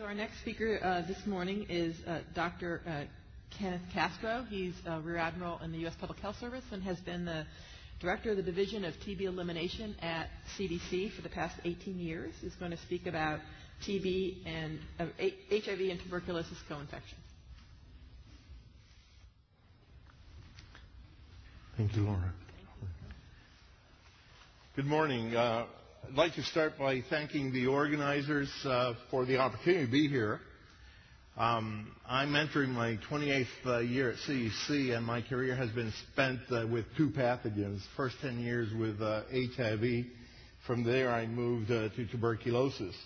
So our next speaker uh, this morning is uh, Dr. Uh, Kenneth Castro. He's a Rear Admiral in the U.S. Public Health Service and has been the Director of the Division of TB Elimination at CDC for the past 18 years. He's going to speak about TB and uh, HIV and tuberculosis co-infection. Thank you, Laura. Good morning. Uh, I'd like to start by thanking the organizers uh, for the opportunity to be here. Um, I'm entering my 28th uh, year at CDC, and my career has been spent uh, with two pathogens. First 10 years with HIV. From there, I moved uh, to tuberculosis.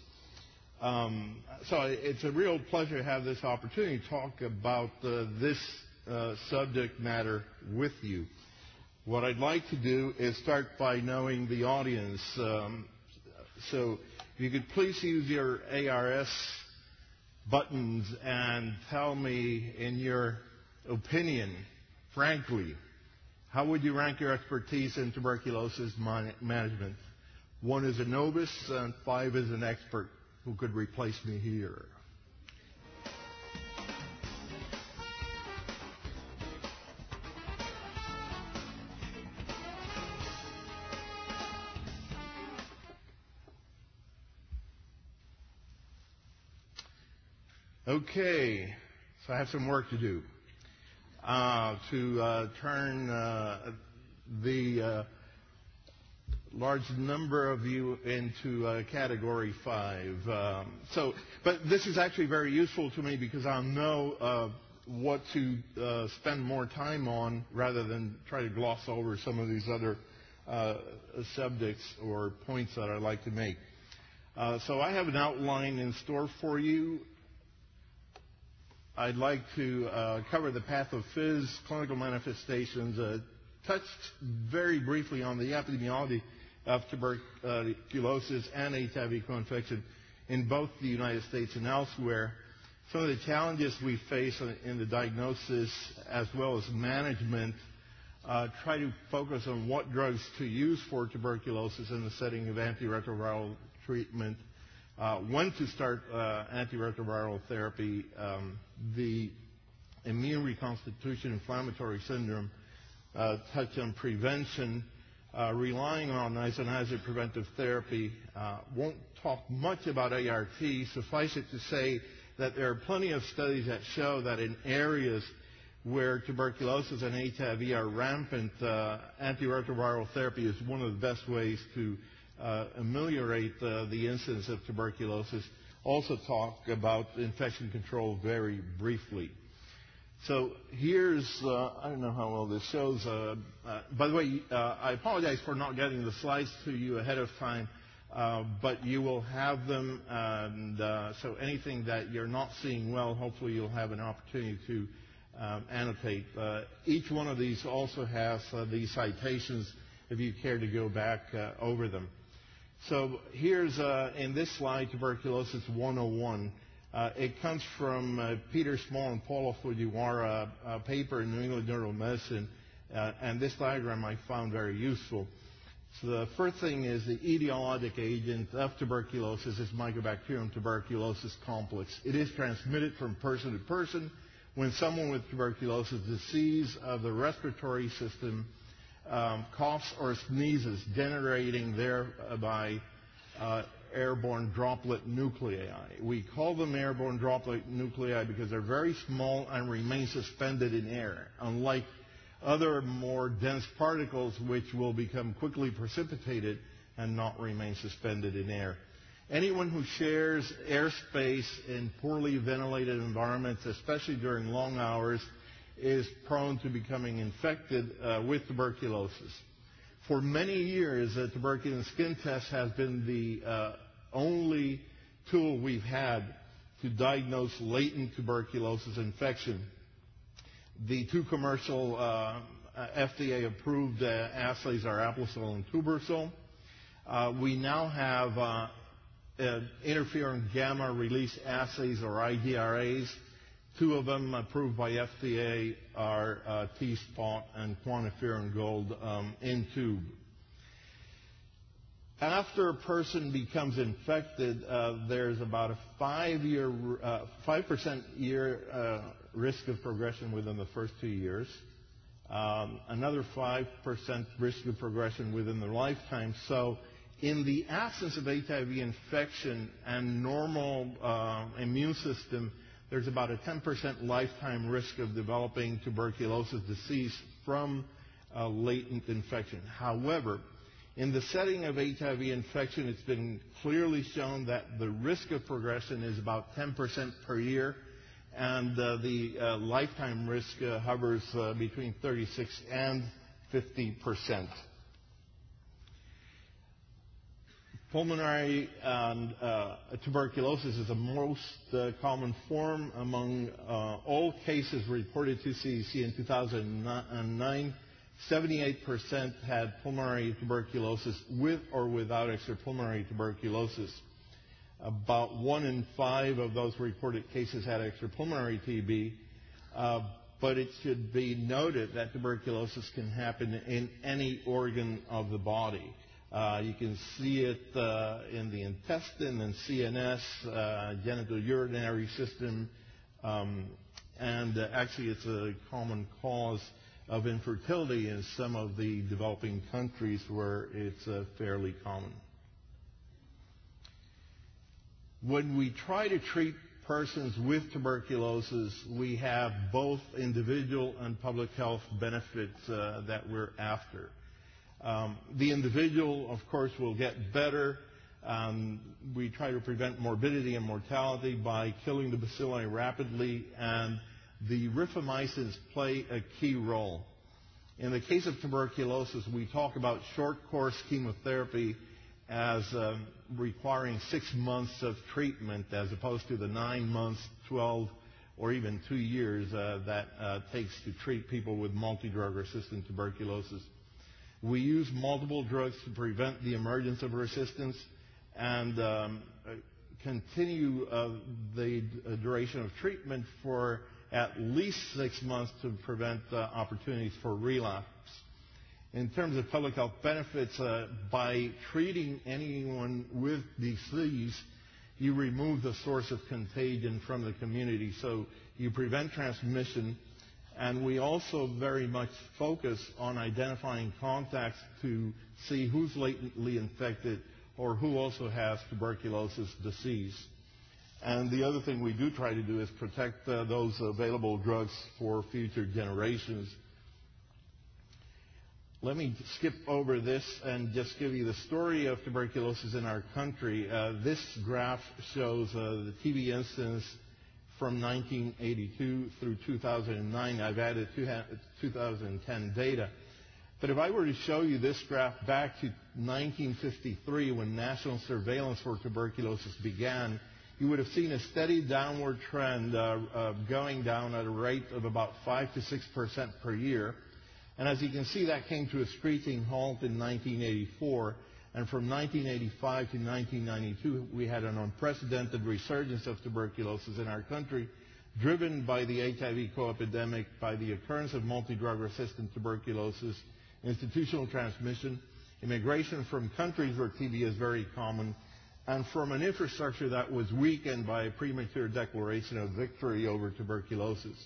Um, so it's a real pleasure to have this opportunity to talk about uh, this uh, subject matter with you. What I'd like to do is start by knowing the audience. Um, so if you could please use your ARS buttons and tell me, in your opinion, frankly, how would you rank your expertise in tuberculosis management? One is a novice and five is an expert who could replace me here. Okay, so I have some work to do uh, to uh, turn uh, the uh, large number of you into uh, category five. Um, so, but this is actually very useful to me because I'll know uh, what to spend more time on rather than try to gloss over some of these other subjects or points that I'd like to make. so I have an outline in store for you. I'd like to uh, cover the path of pathophys, clinical manifestations, uh, touched very briefly on the epidemiology of tuberculosis and HIV co-infection in both the United States and elsewhere. Some of the challenges we face in the diagnosis as well as management uh, try to focus on what drugs to use for tuberculosis in the setting of antiretroviral treatment uh, when to start uh, antiretroviral therapy, um, the immune reconstitution inflammatory syndrome uh, touch on prevention, uh, relying on isoniazid preventive therapy. Uh, won't talk much about ART. Suffice it to say that there are plenty of studies that show that in areas where tuberculosis and HIV are rampant, uh, antiretroviral therapy is one of the best ways to ameliorate uh, the incidence of tuberculosis. Also talk about infection control very briefly. So here's, uh, I don't know how well this shows. Uh, uh, by the way, uh, I apologize for not getting the slides to you ahead of time, but you will have them. And so anything that you're not seeing well, hopefully you'll have an opportunity to um, annotate. each one of these also has these citations if you care to go back over them. So here's, uh, in this slide, tuberculosis 101. Uh, it comes from uh, Peter Small and Paula Fujiwara, a paper in New England Journal of Medicine, uh, and this diagram I found very useful. So the first thing is the etiologic agent of tuberculosis is Mycobacterium tuberculosis complex. It is transmitted from person to person when someone with tuberculosis disease of the respiratory system um, coughs or sneezes, generating thereby uh, airborne droplet nuclei. We call them airborne droplet nuclei because they're very small and remain suspended in air, unlike other more dense particles which will become quickly precipitated and not remain suspended in air. Anyone who shares airspace in poorly ventilated environments, especially during long hours, is prone to becoming infected uh, with tuberculosis. For many years, the tuberculin skin test has been the uh, only tool we've had to diagnose latent tuberculosis infection. The two commercial uh, FDA-approved uh, assays are Aplisol and Tubersol. Uh, we now have uh, interferon gamma release assays or IGRAs Two of them approved by FDA are uh, T-Spot and QuantiFERON Gold um, in tube. after a person becomes infected, uh, there's about a five-year, uh, five percent year risk of progression within the first two years. Um, another five percent risk of progression within the lifetime. So, in the absence of HIV infection and normal immune system, there's about a 10% lifetime risk of developing tuberculosis disease from uh, latent infection. However, in the setting of HIV infection, it's been clearly shown that the risk of progression is about 10% per year, and uh, the uh, lifetime risk uh, hovers uh, between 36 and 50%. Pulmonary and, uh, tuberculosis is the most uh, common form among all cases reported to CDC in 2009 78% had pulmonary tuberculosis with or without extrapulmonary tuberculosis. About one in five of those reported cases had extrapulmonary TB. Uh, but it should be noted that tuberculosis can happen in any organ of the body. Uh, you can see it uh, in the intestine and CNS, uh, genitourinary system, um, and uh, actually it's a common cause of infertility in some of the developing countries where it's uh, fairly common. When we try to treat persons with tuberculosis, we have both individual and public health benefits uh, that we're after. Um, the individual, of course, will get better. Um, we try to prevent morbidity and mortality by killing the bacilli rapidly and the rifamycins play a key role. In the case of tuberculosis, we talk about short course chemotherapy as um, requiring six months of treatment as opposed to the nine months, 12, or even two years uh, that uh, takes to treat people with multi-drug resistant tuberculosis. We use multiple drugs to prevent the emergence of resistance and um, continue uh, the duration of treatment for at least six months to prevent uh, opportunities for relapse. In terms of public health benefits, uh, by treating anyone with disease, you remove the source of contagion from the community. So you prevent transmission. And we also very much focus on identifying contacts to see who's latently infected or who also has tuberculosis disease. And the other thing we do try to do is protect uh, those available drugs for future generations. Let me skip over this and just give you the story of tuberculosis in our country. Uh, this graph shows uh, the TB incidence from 1982 through 2009. I've added 2010 data. But if I were to show you this graph back to 1953 when national surveillance for tuberculosis began, you would have seen a steady downward trend uh, uh, going down at a rate of about 5 to 6 percent per year. And as you can see, that came to a screeching halt in 1984. And from 1985 to 1992, we had an unprecedented resurgence of tuberculosis in our country, driven by the HIV co-epidemic, by the occurrence of multi-drug resistant tuberculosis, institutional transmission, immigration from countries where TB is very common, and from an infrastructure that was weakened by a premature declaration of victory over tuberculosis.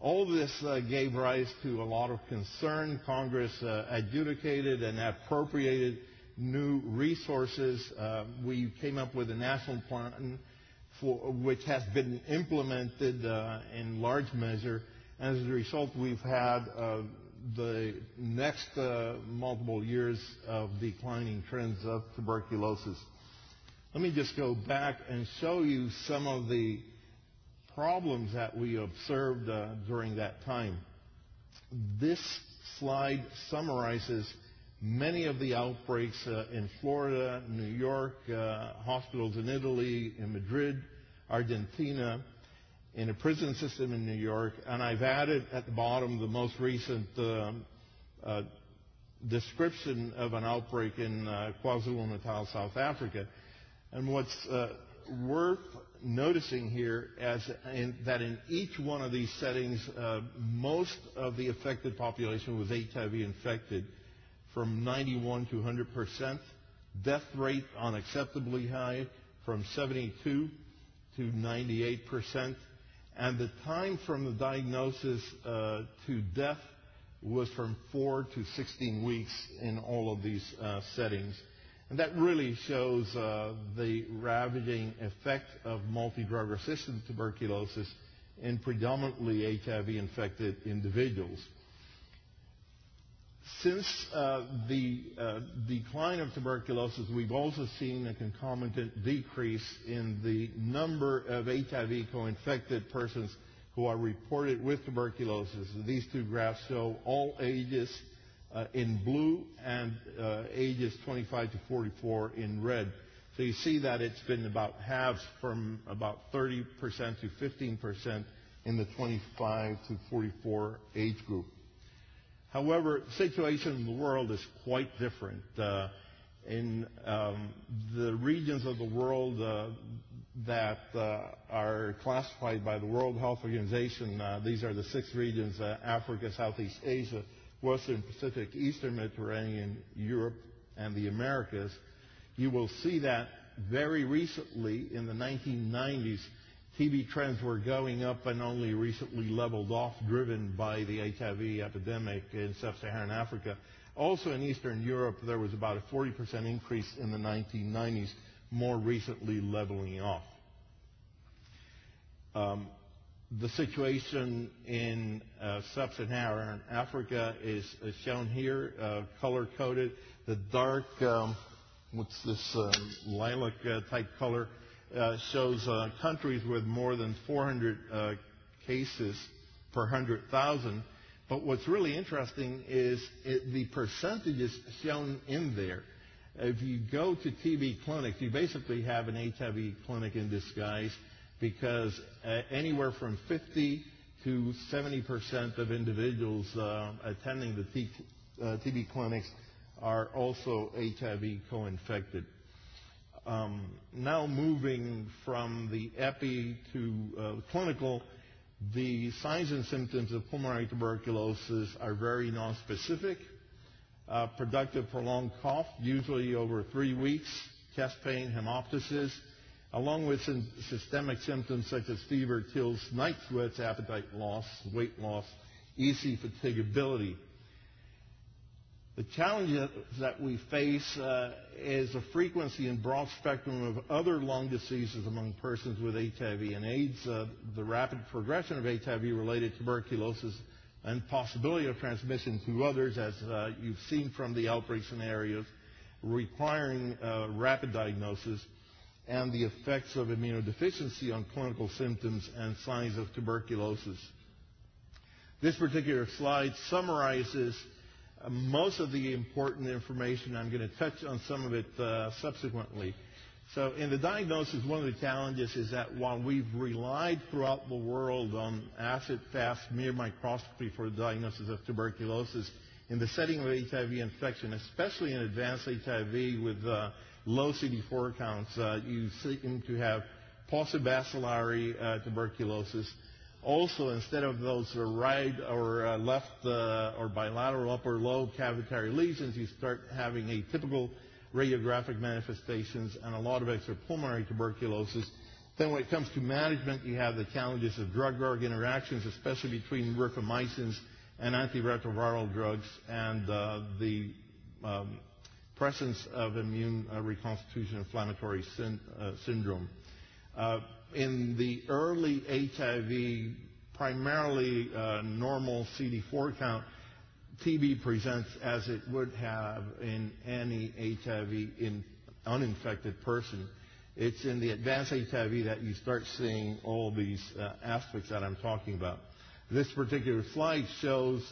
All this uh, gave rise to a lot of concern. Congress uh, adjudicated and appropriated new resources. Uh, we came up with a national plan for, which has been implemented uh, in large measure. As a result, we've had uh, the next uh, multiple years of declining trends of tuberculosis. Let me just go back and show you some of the problems that we observed uh, during that time. This slide summarizes many of the outbreaks uh, in Florida, New York, uh, hospitals in Italy, in Madrid, Argentina, in a prison system in New York, and I've added at the bottom the most recent um, uh, description of an outbreak in uh, KwaZulu-Natal, South Africa. And what's uh, worth noticing here is that in each one of these settings, most of the affected population was HIV infected from 91 to 100 percent. death rate unacceptably high from 72 to 98 percent, and the time from the diagnosis uh, to death was from 4 to 16 weeks in all of these uh, settings. And that really shows uh, the ravaging effect of multi-drug resistant tuberculosis in predominantly HIV-infected individuals. Since uh, the uh, decline of tuberculosis, we've also seen a concomitant decrease in the number of HIV co-infected persons who are reported with tuberculosis. These two graphs show all ages uh, in blue and ages 25 to 44 in red. So you see that it's been about halves from about 30% to 15% in the 25 to 44 age group. However, the situation in the world is quite different. Uh, in um, the regions of the world uh, that uh, are classified by the World Health Organization, uh, these are the six regions uh, Africa, Southeast Asia, Western Pacific, Eastern Mediterranean, Europe, and the Americas. You will see that very recently in the 1990s, TB trends were going up and only recently leveled off, driven by the HIV epidemic in sub-Saharan Africa. Also in Eastern Europe, there was about a 40% increase in the 1990s, more recently leveling off. Um, the situation in uh, sub-Saharan Africa is, is, shown here, uh, color-coded. The dark, um, what's this um, lilac uh, type color, uh, shows uh, countries with more than 400 uh, cases per 100,000. But what's really interesting is it, the percentages shown in there. If you go to TB clinics, you basically have an HIV clinic in disguise because uh, anywhere from 50 to 70 percent of individuals uh, attending the T, TB clinics are also HIV co-infected. Um, now moving from the epi to uh, clinical, the signs and symptoms of pulmonary tuberculosis are very nonspecific. Uh, productive prolonged cough, usually over three weeks, chest pain, hemoptysis, along with systemic symptoms such as fever, chills, night sweats, appetite loss, weight loss, easy fatigability. The challenge that we face uh, is a frequency and broad spectrum of other lung diseases among persons with HIV and AIDS, uh, the rapid progression of HIV-related tuberculosis, and possibility of transmission to others, as uh, you've seen from the outbreak scenarios, requiring uh, rapid diagnosis, and the effects of immunodeficiency on clinical symptoms and signs of tuberculosis. This particular slide summarizes most of the important information. I'm going to touch on some of it uh, subsequently. So in the diagnosis, one of the challenges is that while we've relied throughout the world on acid-fast smear microscopy for the diagnosis of tuberculosis, in the setting of HIV infection, especially in advanced HIV with uh, low CD4 counts, uh, you seem to have paucibacillary uh, tuberculosis, also, instead of those right or uh, left uh, or bilateral upper lobe cavitary lesions, you start having atypical radiographic manifestations and a lot of extrapulmonary tuberculosis. Then when it comes to management, you have the challenges of drug-drug interactions, especially between rifamycins and antiretroviral drugs, and uh, the um, presence of immune uh, reconstitution inflammatory syn- uh, syndrome. In the early HIV, primarily uh, normal CD4 count, TB presents as it would have in any HIV in uninfected person. It's in the advanced HIV that you start seeing all these uh, aspects that I'm talking about. This particular slide shows,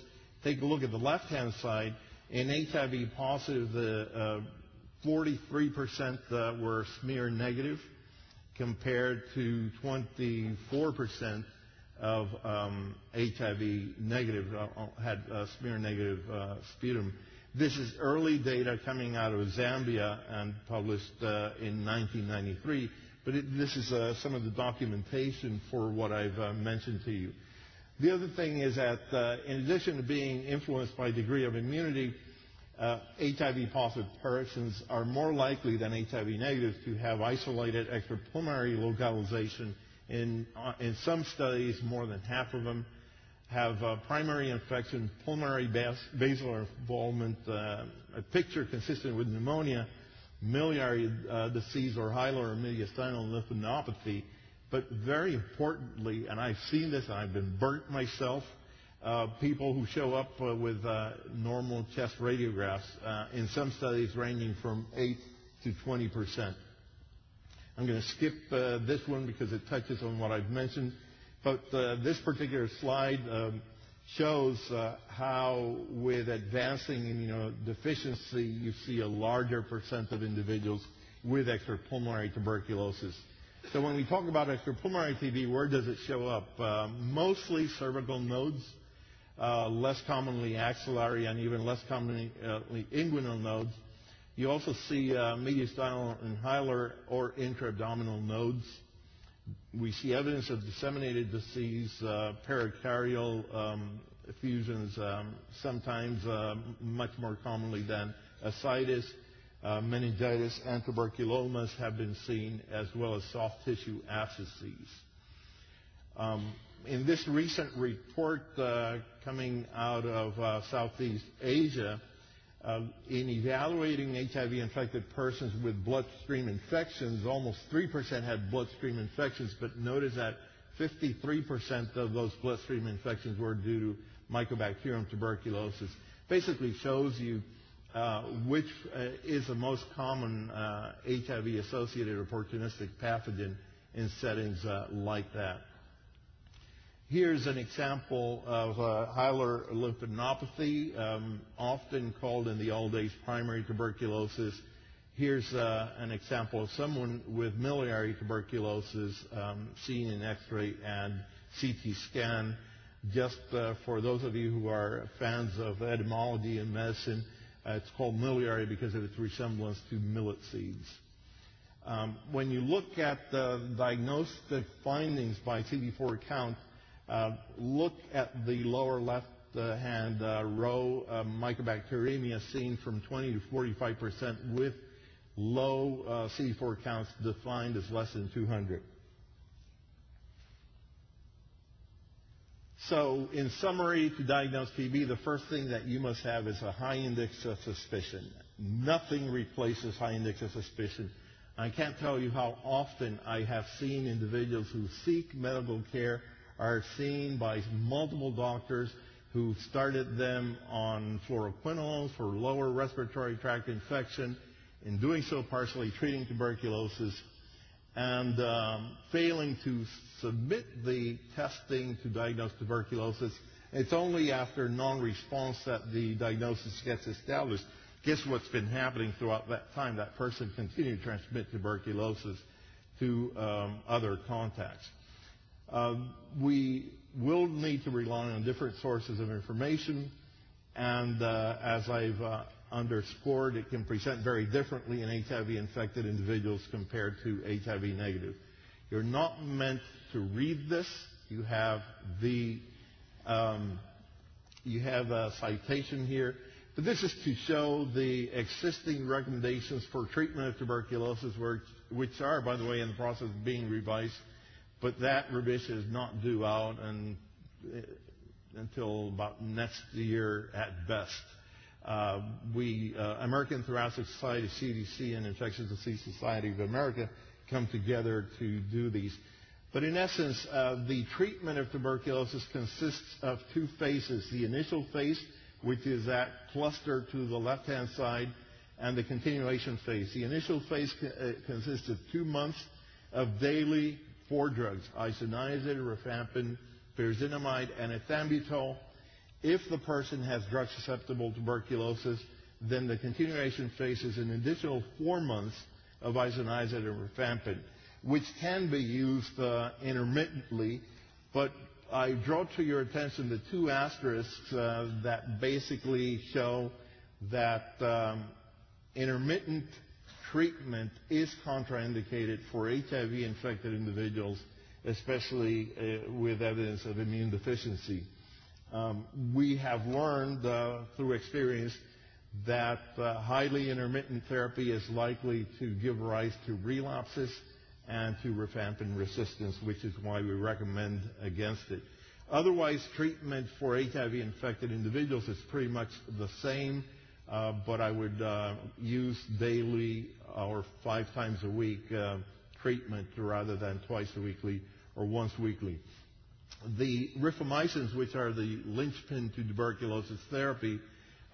take a look at the left-hand side. In HIV positive, the uh, 43% uh, were smear negative compared to 24% of um, HIV negative, uh, had uh, smear negative uh, sputum. This is early data coming out of Zambia and published uh, in 1993, but it, this is uh, some of the documentation for what I've uh, mentioned to you. The other thing is that in addition to being influenced by degree of immunity, uh, HIV positive persons are more likely than HIV negative to have isolated extrapulmonary localization. In, uh, in some studies, more than half of them have uh, primary infection, pulmonary bas- basilar involvement, uh, a picture consistent with pneumonia, miliary uh, disease, or hilar or mediastinal lymphadenopathy. But very importantly, and I've seen this and I've been burnt myself, uh, people who show up uh, with uh, normal chest radiographs, uh, in some studies ranging from 8 to 20 percent. I'm going to skip this one because it touches on what I've mentioned. But this particular slide um, shows how, with advancing immunodeficiency, you see a larger percent of individuals with extrapulmonary tuberculosis. So when we talk about extrapulmonary TB, where does it show up? Uh, mostly cervical nodes, uh, less commonly axillary, and even less commonly uh, inguinal nodes. You also see uh, mediastinal and hilar or intra-abdominal nodes. We see evidence of disseminated disease, uh, pericardial um, effusions, um, sometimes uh, much more commonly than ascites. Uh, meningitis and tuberculomas have been seen, as well as soft tissue abscesses. Um, in this recent report uh, coming out of uh, Southeast Asia, uh, in evaluating HIV-infected persons with bloodstream infections, almost 3% had bloodstream infections, but notice that 53% of those bloodstream infections were due to Mycobacterium tuberculosis. Basically shows you uh, which uh, is the most common uh, HIV-associated opportunistic pathogen in settings like that. Here's an example of uh, hilar lymphadenopathy, um, often called in the old days primary tuberculosis. Here's uh, an example of someone with miliary tuberculosis um, seen in X-ray and CT scan. Just uh, for those of you who are fans of etymology and medicine, uh, it's called miliary because of its resemblance to millet seeds. Um, when you look at the diagnostic findings by CD4 count, look at the lower left-hand uh, row, uh, mycobacteriemia seen from 20 to 45 percent with low uh, CD4 counts defined as less than 200. So, in summary, to diagnose TB, the first thing that you must have is a high index of suspicion. Nothing replaces high index of suspicion. I can't tell you how often I have seen individuals who seek medical care are seen by multiple doctors who started them on fluoroquinolones for lower respiratory tract infection, in doing so partially treating tuberculosis, and um, failing to submit the testing to diagnose tuberculosis. It's only after non-response that the diagnosis gets established. Guess what's been happening throughout that time? That person continued to transmit tuberculosis to um, other contacts. Um, we will need to rely on different sources of information, and uh, as I've uh, underscored, it can present very differently in HIV-infected individuals compared to HIV negative. You're not meant to read this. You have the um, you have a citation here, but this is to show the existing recommendations for treatment of tuberculosis, which are, by the way, in the process of being revised. But that revision is not due out and, until about next year at best. Uh, we, uh, American Thoracic Society, CDC, and Infectious Disease Society of America come together to do these. But in essence, uh, the treatment of tuberculosis consists of two phases. The initial phase, which is that cluster to the left-hand side, and the continuation phase. The initial phase uh, consists of two months of daily four drugs, isoniazid, rifampin, pyrazinamide, and ethambutol. If the person has drug-susceptible tuberculosis, then the continuation phase is an additional four months of isoniazid and rifampin, which can be used uh, intermittently, but I draw to your attention the two asterisks uh, that basically show that um, intermittent treatment is contraindicated for HIV-infected individuals, especially uh, with evidence of immune deficiency. Um, we have learned uh, through experience that uh, highly intermittent therapy is likely to give rise to relapses and to rifampin resistance, which is why we recommend against it. Otherwise, treatment for HIV-infected individuals is pretty much the same, but I would uh, use daily or five times a week uh, treatment rather than twice a weekly or once weekly. The rifamycins, which are the linchpin to tuberculosis therapy,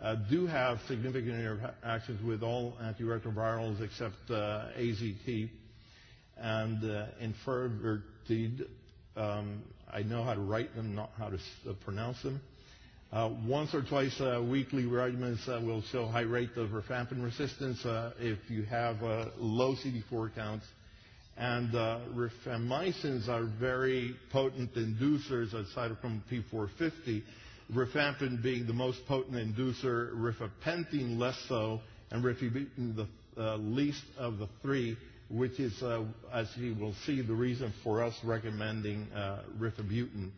uh, do have significant interactions with all antiretrovirals except uh, AZT and uh, enfervertide. Um, I know how to write them, not how to uh, pronounce them. Uh, once or twice uh, weekly regimens uh, will show high rate of rifampin resistance if you have low CD4 counts. And rifamycins are very potent inducers of cytochrome P450, rifampin being the most potent inducer, rifapentine less so, and rifabutin the least of the three, which is, as you will see, the reason for us recommending rifabutin.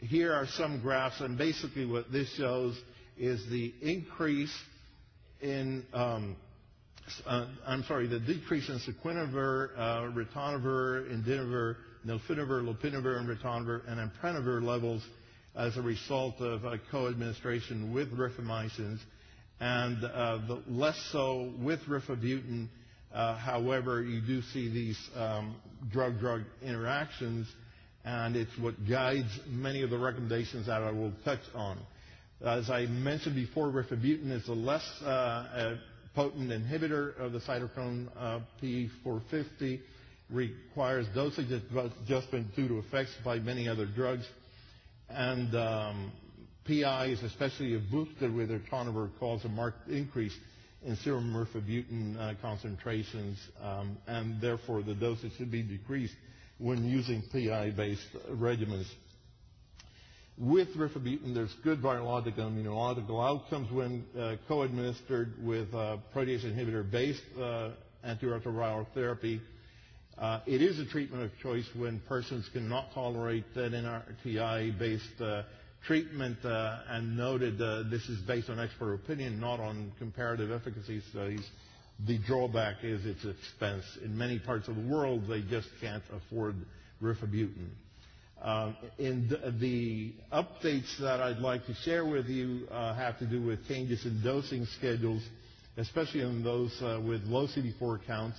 Here are some graphs, and basically what this shows is the increase in, um, uh, I'm sorry, the decrease in saquinavir, uh, ritonavir, indinavir, nelfinavir, lopinavir, and ritonavir, and amprenavir levels as a result of uh, co-administration with rifamycins, and uh, the less so with rifabutin. Uh, however, you do see these um, drug-drug interactions, and it's what guides many of the recommendations that I will touch on. As I mentioned before, rifabutin is a less uh, potent inhibitor of the cytochrome uh, P450, requires dosage adjustment due to effects by many other drugs, and um, PIs, especially if boosted with ritonavir, cause a marked increase in serum rifabutin uh, concentrations, um, and therefore the dosage should be decreased when using PI-based regimens. With rifabutin, there's good virological and immunological outcomes when uh, co-administered with uh, protease inhibitor-based uh, antiretroviral therapy. Uh, it is a treatment of choice when persons cannot tolerate an NRTI-based uh, treatment, uh, and noted uh, this is based on expert opinion, not on comparative efficacy studies. The drawback is its expense. In many parts of the world, they just can't afford rifabutin. Um, in the updates that I'd like to share with you uh, have to do with changes in dosing schedules, especially in those uh, with low CD4 counts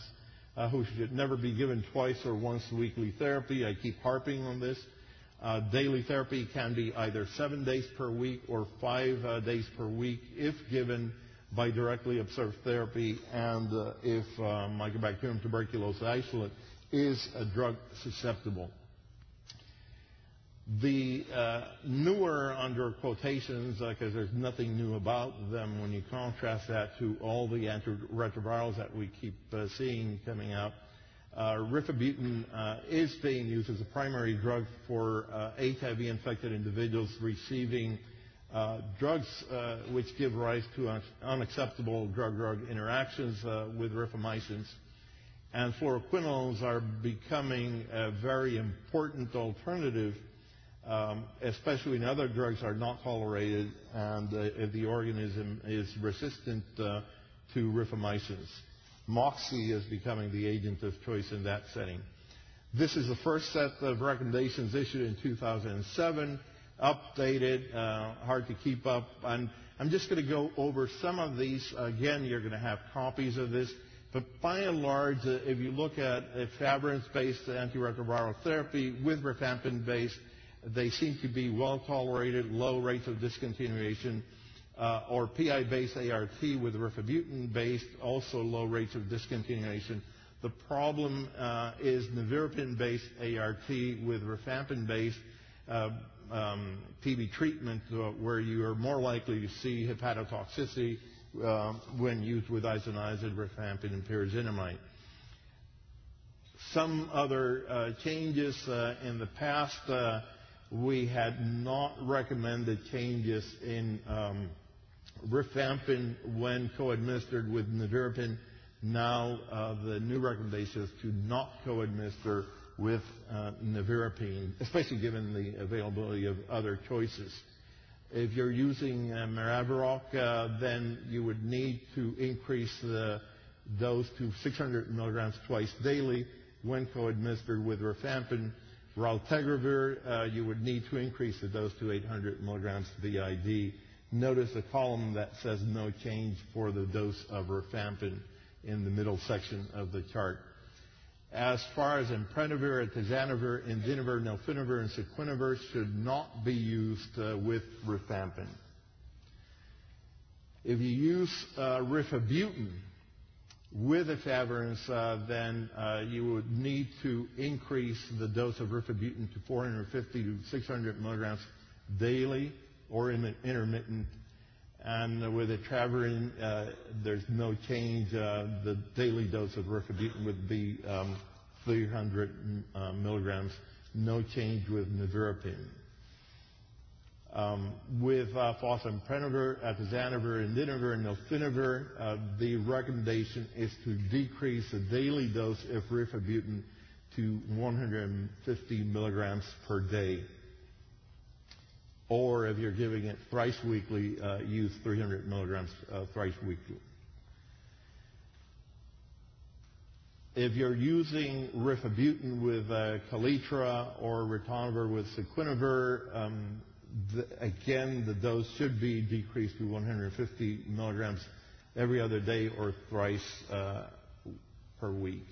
uh, who should never be given twice or once weekly therapy. I keep harping on this. Daily therapy can be either seven days per week or five uh, days per week if given by directly observed therapy and uh, if uh, Mycobacterium tuberculosis isolate is a drug susceptible. The uh, newer, under quotations, because uh, there's nothing new about them when you contrast that to all the antiretrovirals that we keep seeing coming out, rifabutin is being used as a primary drug for HIV-infected individuals receiving drugs uh, which give rise to un- unacceptable drug-drug interactions uh, with rifamycins. And fluoroquinolones are becoming a very important alternative, um, especially when other drugs are not tolerated and uh, if the organism is resistant uh, to rifamycins. Moxi is becoming the agent of choice in that setting. This is the first set of recommendations issued in 2007 updated, uh, hard to keep up. I'm, I'm just going to go over some of these. Again, you're going to have copies of this. But by and large, uh, if you look at efavirenz-based antiretroviral therapy with rifampin-based, they seem to be well tolerated, low rates of discontinuation, uh, or PI-based ART with rifabutin-based, also low rates of discontinuation. The problem is nevirapine-based ART with rifampin-based. Um, TB treatment uh, where you are more likely to see hepatotoxicity uh, when used with isoniazid, rifampin, and pyrazinamide. Some other uh, changes uh, in the past, uh, we had not recommended changes in um, rifampin when co-administered with nevirapine. Now the new recommendation is to not co-administer with uh, nevirapine, especially given the availability of other choices. If you're using uh, Maraviroc, uh, then you would need to increase the dose to 600 milligrams twice daily when co-administered with rifampin. Raltegravir, you would need to increase the dose to 800 milligrams BID. Notice the column that says no change for the dose of rifampin in the middle section of the chart. As far as Amprenavir, Atazanavir, Indinavir, Nelfinavir, and Saquinavir should not be used uh, with rifampin. If you use uh, rifabutin with efavirenz, uh, then uh, you would need to increase the dose of rifabutin to 450 to 600 milligrams daily or in intermittent. And with etravirine, uh, there's no change. Uh, the daily dose of rifabutin would be um, 300 uh, milligrams. No change with nevirapine. Um, with fosamprenavir, atazanavir, indinavir, and nelfinavir, uh, the recommendation is to decrease the daily dose of rifabutin to 150 milligrams per day or if you're giving it thrice weekly, uh, use 300 milligrams uh, thrice weekly. If you're using rifabutin with uh, Kaletra or ritonavir with saquinavir, um, the, again, the dose should be decreased to 150 milligrams every other day or thrice uh, per week.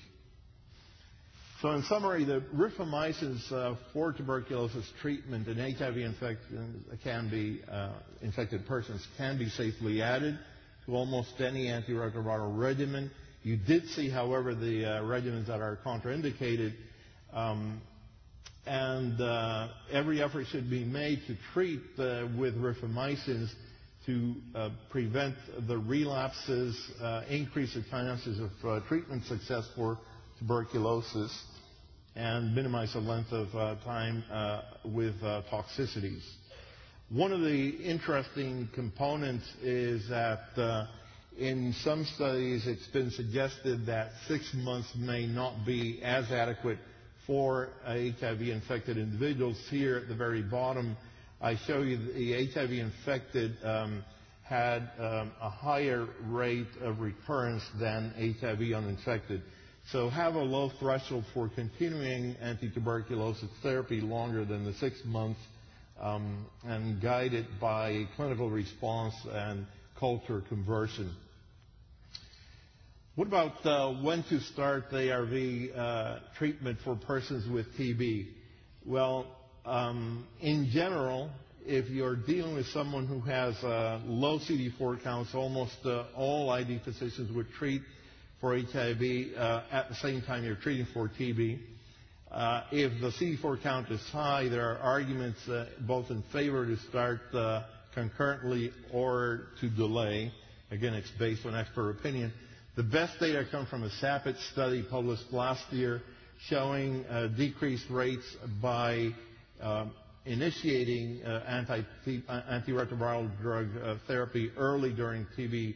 So in summary, the rifamycins uh, for tuberculosis treatment in HIV infection can be, uh, infected persons can be safely added to almost any antiretroviral regimen. You did see, however, the uh, regimens that are contraindicated, um, and uh, every effort should be made to treat uh, with rifamycins to uh, prevent the relapses, increase the chances of treatment success for tuberculosis and minimize the length of uh, time uh, with uh, toxicities. One of the interesting components is that in some studies it's been suggested that six months may not be as adequate for HIV-infected individuals. Here at the very bottom, I show you the HIV-infected um, had um, a higher rate of recurrence than HIV-uninfected. So have a low threshold for continuing antituberculosis therapy longer than the six months um, and guide it by clinical response and culture conversion. What about uh, when to start the ARV uh, treatment for persons with TB? Well, um, in general, if you're dealing with someone who has low CD4 counts, almost uh, all ID physicians would treat for HIV uh, at the same time you're treating for TB. Uh, if the CD4 count is high, there are arguments both in favor to start uh, concurrently or to delay. Again, it's based on expert opinion. The best data come from a SAPIT study published last year showing decreased rates by um, initiating anti- antiretroviral drug therapy early during TB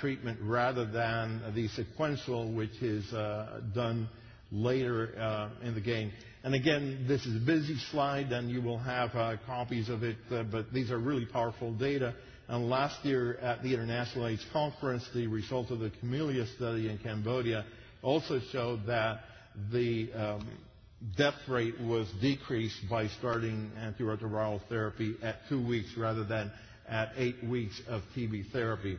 treatment rather than the sequential, which is uh, done later uh, in the game. And again, this is a busy slide, and you will have copies of it, but these are really powerful data. And last year at the International AIDS Conference, the result of the CAMELIA study in Cambodia also showed that the um, death rate was decreased by starting antiretroviral therapy at two weeks rather than at eight weeks of TB therapy uh,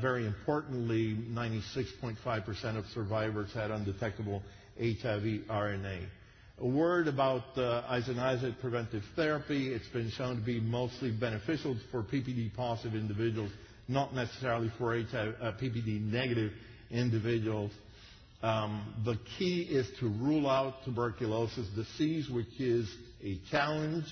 very importantly, 96.5% of survivors had undetectable HIV RNA. A word about uh, isoniazid preventive therapy. It's been shown to be mostly beneficial for PPD positive individuals, not necessarily for uh, PPD negative individuals. Um, the key is to rule out tuberculosis disease, which is a challenge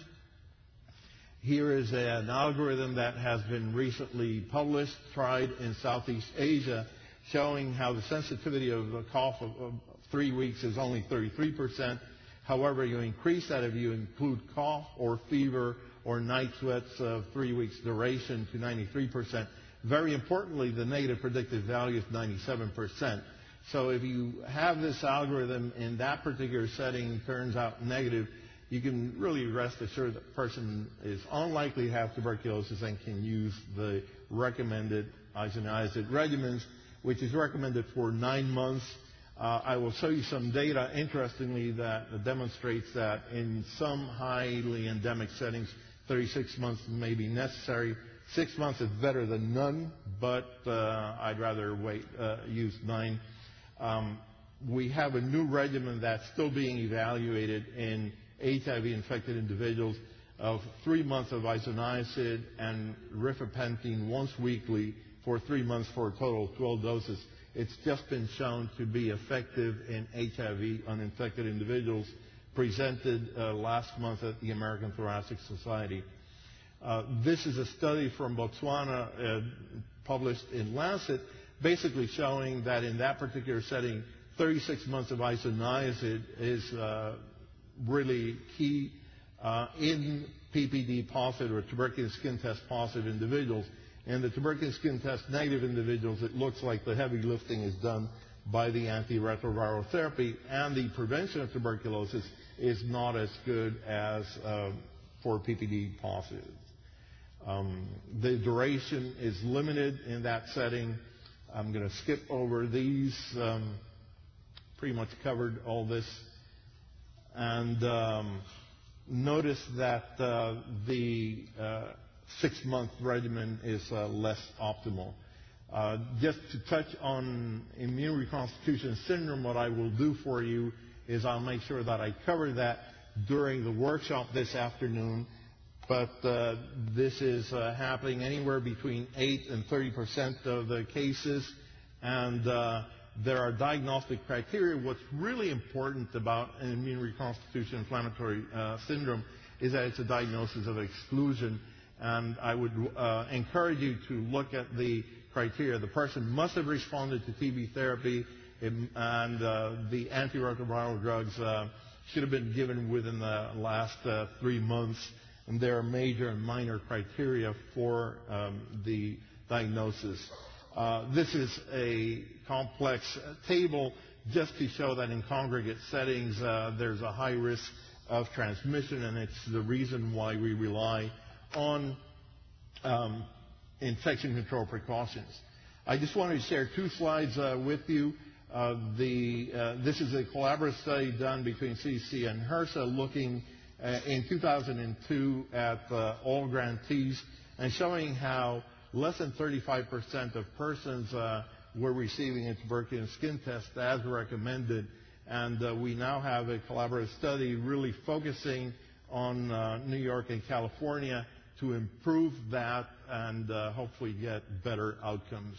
here is an algorithm that has been recently published, tried in Southeast Asia, showing how the sensitivity of a cough of, of three weeks is only 33%. However, you increase that if you include cough or fever or night sweats of three weeks duration to 93%. Very importantly, the negative predictive value is 97%. So if you have this algorithm in that particular setting turns out negative, you can really rest assured that the person is unlikely to have tuberculosis and can use the recommended isoniazid regimens, which is recommended for nine months. Uh, I will show you some data, interestingly, that demonstrates that in some highly endemic settings, 36 months may be necessary. Six months is better than none, but uh, I'd rather wait, uh, use nine. Um, we have a new regimen that's still being evaluated in HIV-infected individuals of three months of isoniazid and rifapentine once weekly for three months for a total of 12 doses. It's just been shown to be effective in HIV uninfected individuals, presented uh, last month at the American Thoracic Society. Uh, this is a study from Botswana uh, published in Lancet, basically showing that in that particular setting, 36 months of isoniazid is uh, really key uh, in PPD positive or tuberculosis skin test positive individuals. In the tuberculosis skin test negative individuals, it looks like the heavy lifting is done by the antiretroviral therapy, and the prevention of tuberculosis is not as good as uh, for PPD positives. Um, the duration is limited in that setting. I'm going to skip over these. Um, pretty much covered all this and um, notice that uh, the uh, six-month regimen is uh, less optimal. Just to touch on immune reconstitution syndrome, what I will do for you is I'll make sure that I cover that during the workshop this afternoon. But this is happening anywhere between 8 and 30 percent of the cases, and there are diagnostic criteria. What's really important about an immune reconstitution inflammatory uh, syndrome is that it's a diagnosis of exclusion. And I would uh, encourage you to look at the criteria. The person must have responded to TB therapy, and uh, the antiretroviral drugs uh, should have been given within the last uh, three months. And there are major and minor criteria for um, the diagnosis. Uh, this is a complex table just to show that in congregate settings uh, there's a high risk of transmission, and it's the reason why we rely on um, infection control precautions. I just wanted to share two slides uh, with you. Uh, the, uh, this is a collaborative study done between CDC and HRSA looking in 2002 at all grantees and showing how less than 35% of persons uh, were receiving a tuberculosis skin test as recommended. And uh, we now have a collaborative study really focusing on uh, New York and California to improve that and hopefully get better outcomes.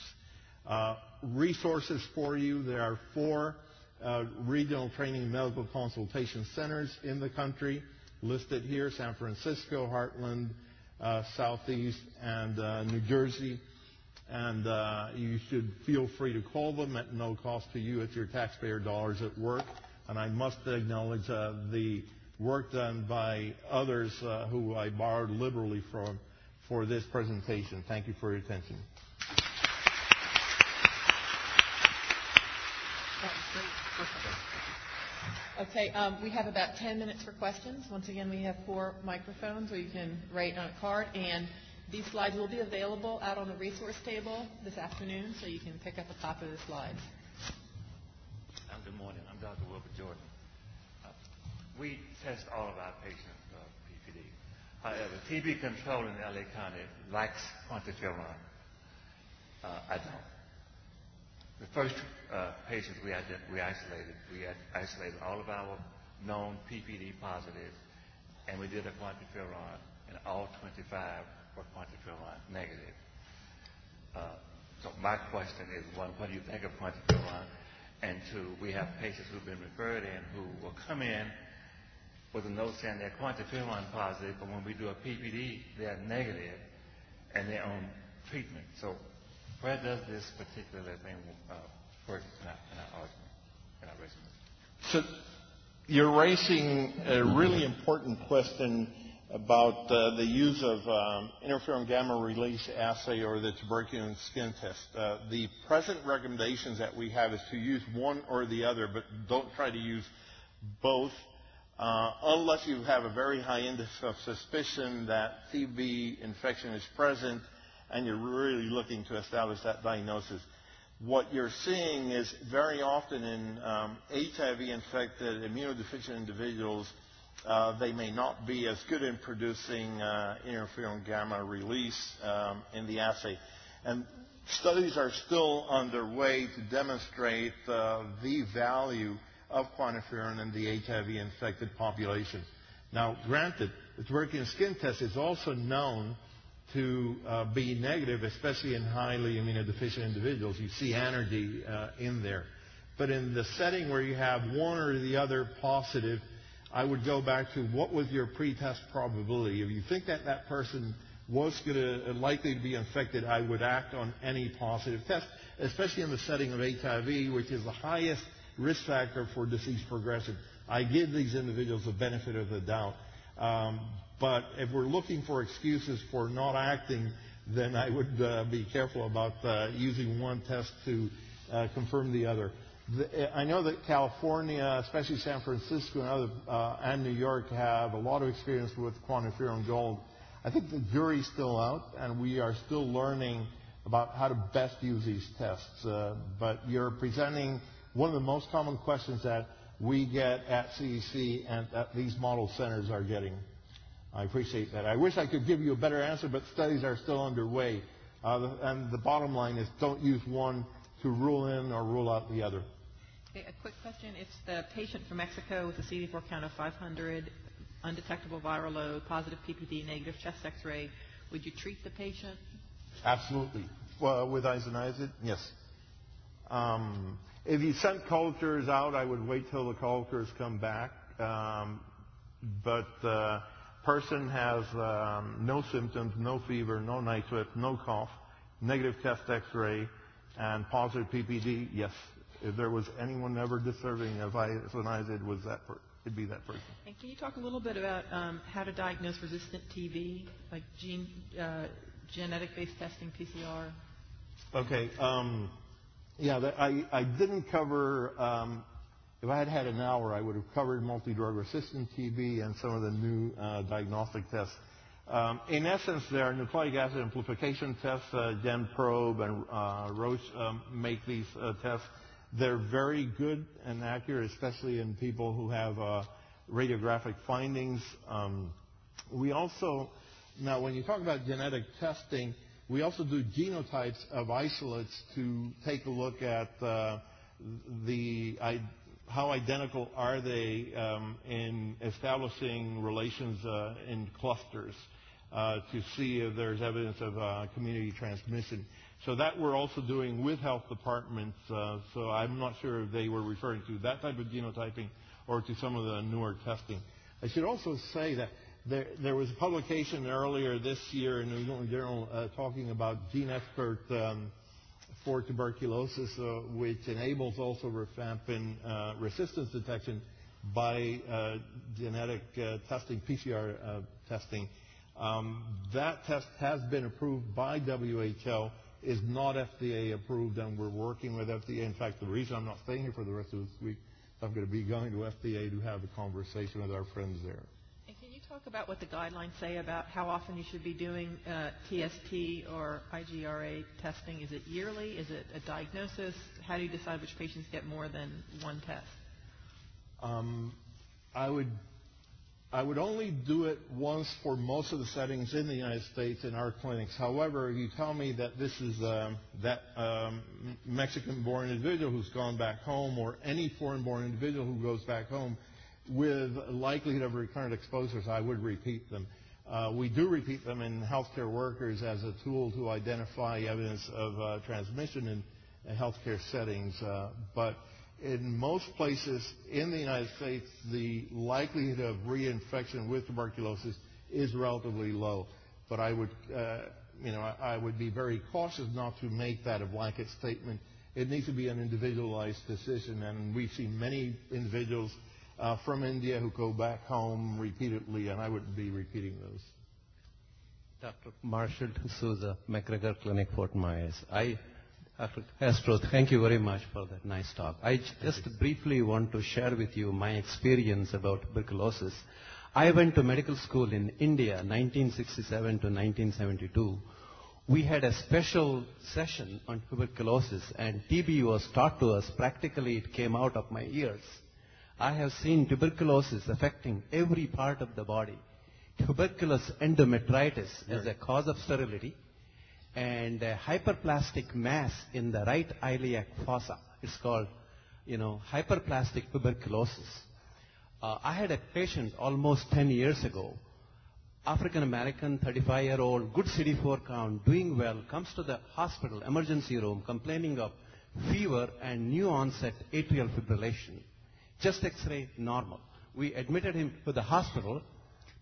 Resources for you. There are four regional training medical consultation centers in the country listed here, San Francisco, Heartland, uh, Southeast, and uh, New Jersey. And uh, you should feel free to call them at no cost to you. It's your taxpayer dollars at work. And I must acknowledge uh, the work done by others uh, who I borrowed liberally from for this presentation. Thank you for your attention. Okay, um, we have about 10 minutes for questions. Once again, we have four microphones where you can write on a card, and these slides will be available out on the resource table this afternoon, so you can pick up a copy of the slides. Um, good morning. I'm Dr. Wilbert Jordan. Uh, we test all of our patients for PPD. However, TB control in LA County lacks quantiferon. Uh, I don't. The first uh, patients we, we isolated, we isolated all of our known PPD positives, and we did a quantiferon, and all 25 were quantiferon negative. Uh, so my question is, one, what do you think of quantiferon? And two, we have patients who've been referred in who will come in with a note saying they're quantiferon positive, but when we do a PPD, they're negative, and they're on treatment. So where does this particular thing uh, work in our, argument, in our? So you're raising a really important question about uh, the use of um, interferon gamma release assay or the tuberculin skin test. Uh, the present recommendations that we have is to use one or the other, but don't try to use both. unless you have a very high index of suspicion that TB infection is present and you're really looking to establish that diagnosis. What you're seeing is very often in um, HIV-infected immunodeficient individuals, uh, they may not be as good in producing uh, interferon gamma release um, in the assay. And studies are still underway to demonstrate uh, the value of QuantiFERON in the HIV-infected population. Now, granted, the tuberculin skin test is also known to uh, be negative, especially in highly immunodeficient individuals. You see anergy uh, in there. But in the setting where you have one or the other positive, I would go back to what was your pre-test probability. If you think that that person was gonna, likely to be infected, I would act on any positive test, especially in the setting of HIV, which is the highest risk factor for disease progression. I give these individuals the benefit of the doubt. Um, but if we're looking for excuses for not acting, then I would uh, be careful about uh, using one test to uh, confirm the other. The, I know that California, especially San Francisco and, other, uh, and New York, have a lot of experience with quantiferon gold. I think the jury's still out, and we are still learning about how to best use these tests. Uh, but you're presenting one of the most common questions that we get at CDC and that these model centers are getting. I appreciate that. I wish I could give you a better answer, but studies are still underway. Uh, and the bottom line is don't use one to rule in or rule out the other. Okay, a quick question. If the patient from Mexico with a CD4 count of 500, undetectable viral load, positive PPD, negative chest x-ray, would you treat the patient? Absolutely. Well, with isoniazid, yes. Um, if you sent cultures out, I would wait till the cultures come back. Um, but uh, person has um, no symptoms, no fever, no night sweat, no cough, negative chest X-ray, and positive PPD, yes. If there was anyone ever deserving of isoniazid, was that per- it'd be that person. And can you talk a little bit about um, how to diagnose resistant TB, like gene, uh, genetic-based testing, PCR? Okay. Um, yeah, I, I didn't cover, um, if I had had an hour, I would have covered multi-drug resistant TB and some of the new uh, diagnostic tests. Um, in essence, there are nucleic acid amplification tests. Uh, GenProbe and uh, Roche um, make these uh, tests. They're very good and accurate, especially in people who have uh, radiographic findings. Um, we also, now when you talk about genetic testing, we also do genotypes of isolates to take a look at uh, the how identical are they um, in establishing relations uh, in clusters uh, to see if there's evidence of uh, community transmission. So that we're also doing with health departments. Uh, so I'm not sure if they were referring to that type of genotyping or to some of the newer testing. I should also say that there, there was a publication earlier this year in the New England Journal uh, talking about GeneXpert um, for tuberculosis, uh, which enables also rifampin uh, resistance detection by uh, genetic uh, testing, PCR uh, testing. Um, that test has been approved by WHO, is not FDA approved, and we're working with FDA. In fact, the reason I'm not staying here for the rest of this week, I'm going to be going to FDA to have a conversation with our friends there talk about what the guidelines say about how often you should be doing uh, TST or IGRA testing? Is it yearly? Is it a diagnosis? How do you decide which patients get more than one test? Um, I would I would only do it once for most of the settings in the United States in our clinics. However, if you tell me that this is um, that um, Mexican-born individual who's gone back home, or any foreign-born individual who goes back home, with likelihood of recurrent exposures, I would repeat them. Uh, we do repeat them in healthcare workers as a tool to identify evidence of uh, transmission in, healthcare settings. Uh, but in most places in the United States, the likelihood of reinfection with tuberculosis is relatively low. But I would, you know, I, I would be very cautious not to make that a blanket statement. It needs to be an individualized decision, and we've seen many individuals uh, from India who go back home repeatedly, and I wouldn't be repeating those. Dr. Marshall D'Souza, McGregor Clinic, Fort Myers. I Dr. Castro, thank you very much for that nice talk. I just briefly want to share with you my experience about tuberculosis. I went to medical school in India 1967 to 1972. We had a special session on tuberculosis and TB was taught to us. Practically it came out of my ears. I have seen tuberculosis affecting every part of the body. Tuberculous endometritis as a cause of sterility and a hyperplastic mass in the right iliac fossa. It's called, you know, hyperplastic tuberculosis. Uh, I had a patient almost 10 years ago, African American, 35 year old, good CD4 count, doing well, comes to the hospital emergency room complaining of fever and new onset atrial fibrillation. Chest x-ray normal. We admitted him to the hospital.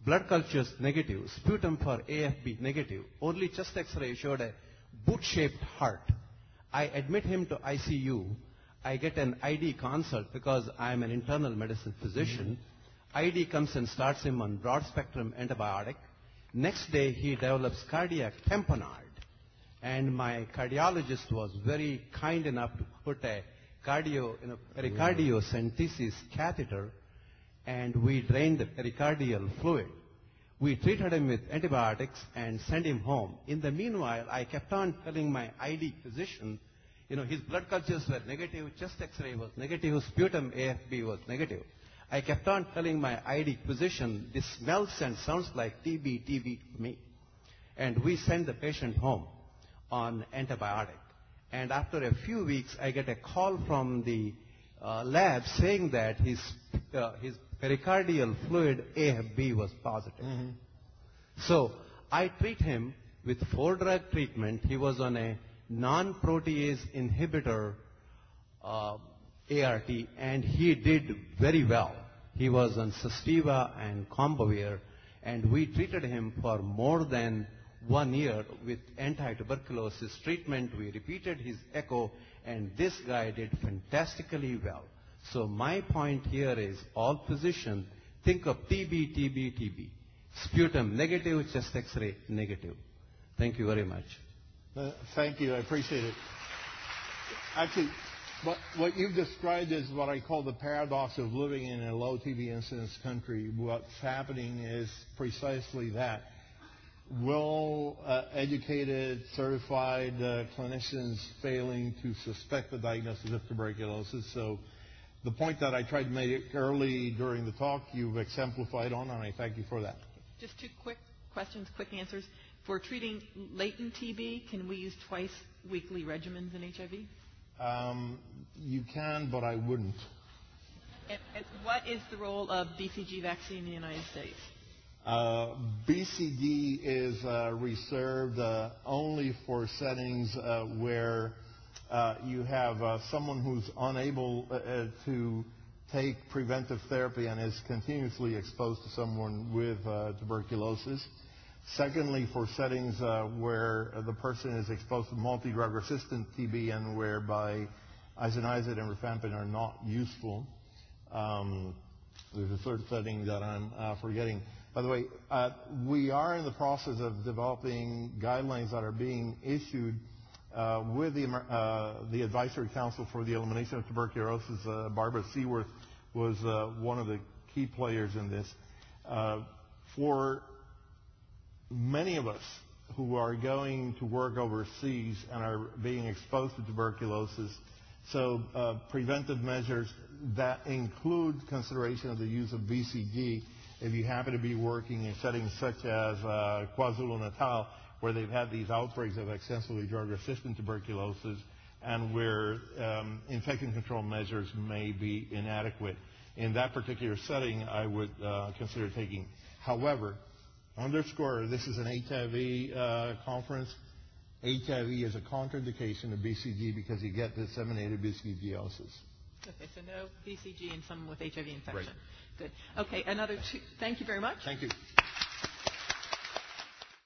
Blood cultures negative. Sputum for AFB negative. Only chest x-ray showed a boot-shaped heart. I admit him to ICU. I get an ID consult because I'm an internal medicine physician. Mm-hmm. ID comes and starts him on broad spectrum antibiotic. Next day he develops cardiac tamponade. And my cardiologist was very kind enough to put a cardio, you know, pericardiocentesis catheter and we drained the pericardial fluid. We treated him with antibiotics and sent him home. In the meanwhile, I kept on telling my ID physician, you know, his blood cultures were negative, chest x-ray was negative, sputum AFB was negative. I kept on telling my ID physician, this smells and sounds like TB, TB to me. And we sent the patient home on antibiotic. And after a few weeks, I get a call from the uh, lab saying that his, uh, his pericardial fluid AFB was positive. Mm-hmm. So I treat him with four drug treatment. He was on a non-protease inhibitor uh, ART and he did very well. He was on Sustiva and Combivir and we treated him for more than one year with anti-tuberculosis treatment. We repeated his echo and this guy did fantastically well. So my point here is all physicians think of TB, TB, TB. Sputum negative, chest x-ray negative. Thank you very much. Uh, thank you. I appreciate it. Actually, what, what you've described is what I call the paradox of living in a low TB incidence country. What's happening is precisely that. Well uh, educated, certified uh, clinicians failing to suspect the diagnosis of tuberculosis. So the point that I tried to make early during the talk, you've exemplified on, and I thank you for that. Just two quick questions, quick answers. For treating latent TB, can we use twice weekly regimens in HIV? Um, you can, but I wouldn't. And, and what is the role of BCG vaccine in the United States? Uh, BCG is uh, reserved uh, only for settings uh, where uh, you have uh, someone who's unable to take preventive therapy and is continuously exposed to someone with tuberculosis. Secondly, for settings where the person is exposed to multi-drug resistant TB and whereby isoniazid and rifampin are not useful. Um, there's a third setting that I'm forgetting. By the way, uh, we are in the process of developing guidelines that are being issued uh, with the, uh, the Advisory Council for the Elimination of Tuberculosis. Barbara Seaworth was one of the key players in this. For many of us who are going to work overseas and are being exposed to tuberculosis, so preventive measures that include consideration of the use of BCG if you happen to be working in settings such as uh, KwaZulu-Natal, where they've had these outbreaks of extensively drug-resistant tuberculosis and where um, infection control measures may be inadequate. In that particular setting, I would uh, consider taking. However, underscore this is an HIV uh, conference. HIV is a contraindication of BCG because you get disseminated BCGiosis. Okay, so no BCG in someone with HIV infection. Right. Good. Okay, another two. Thank you very much. Thank you.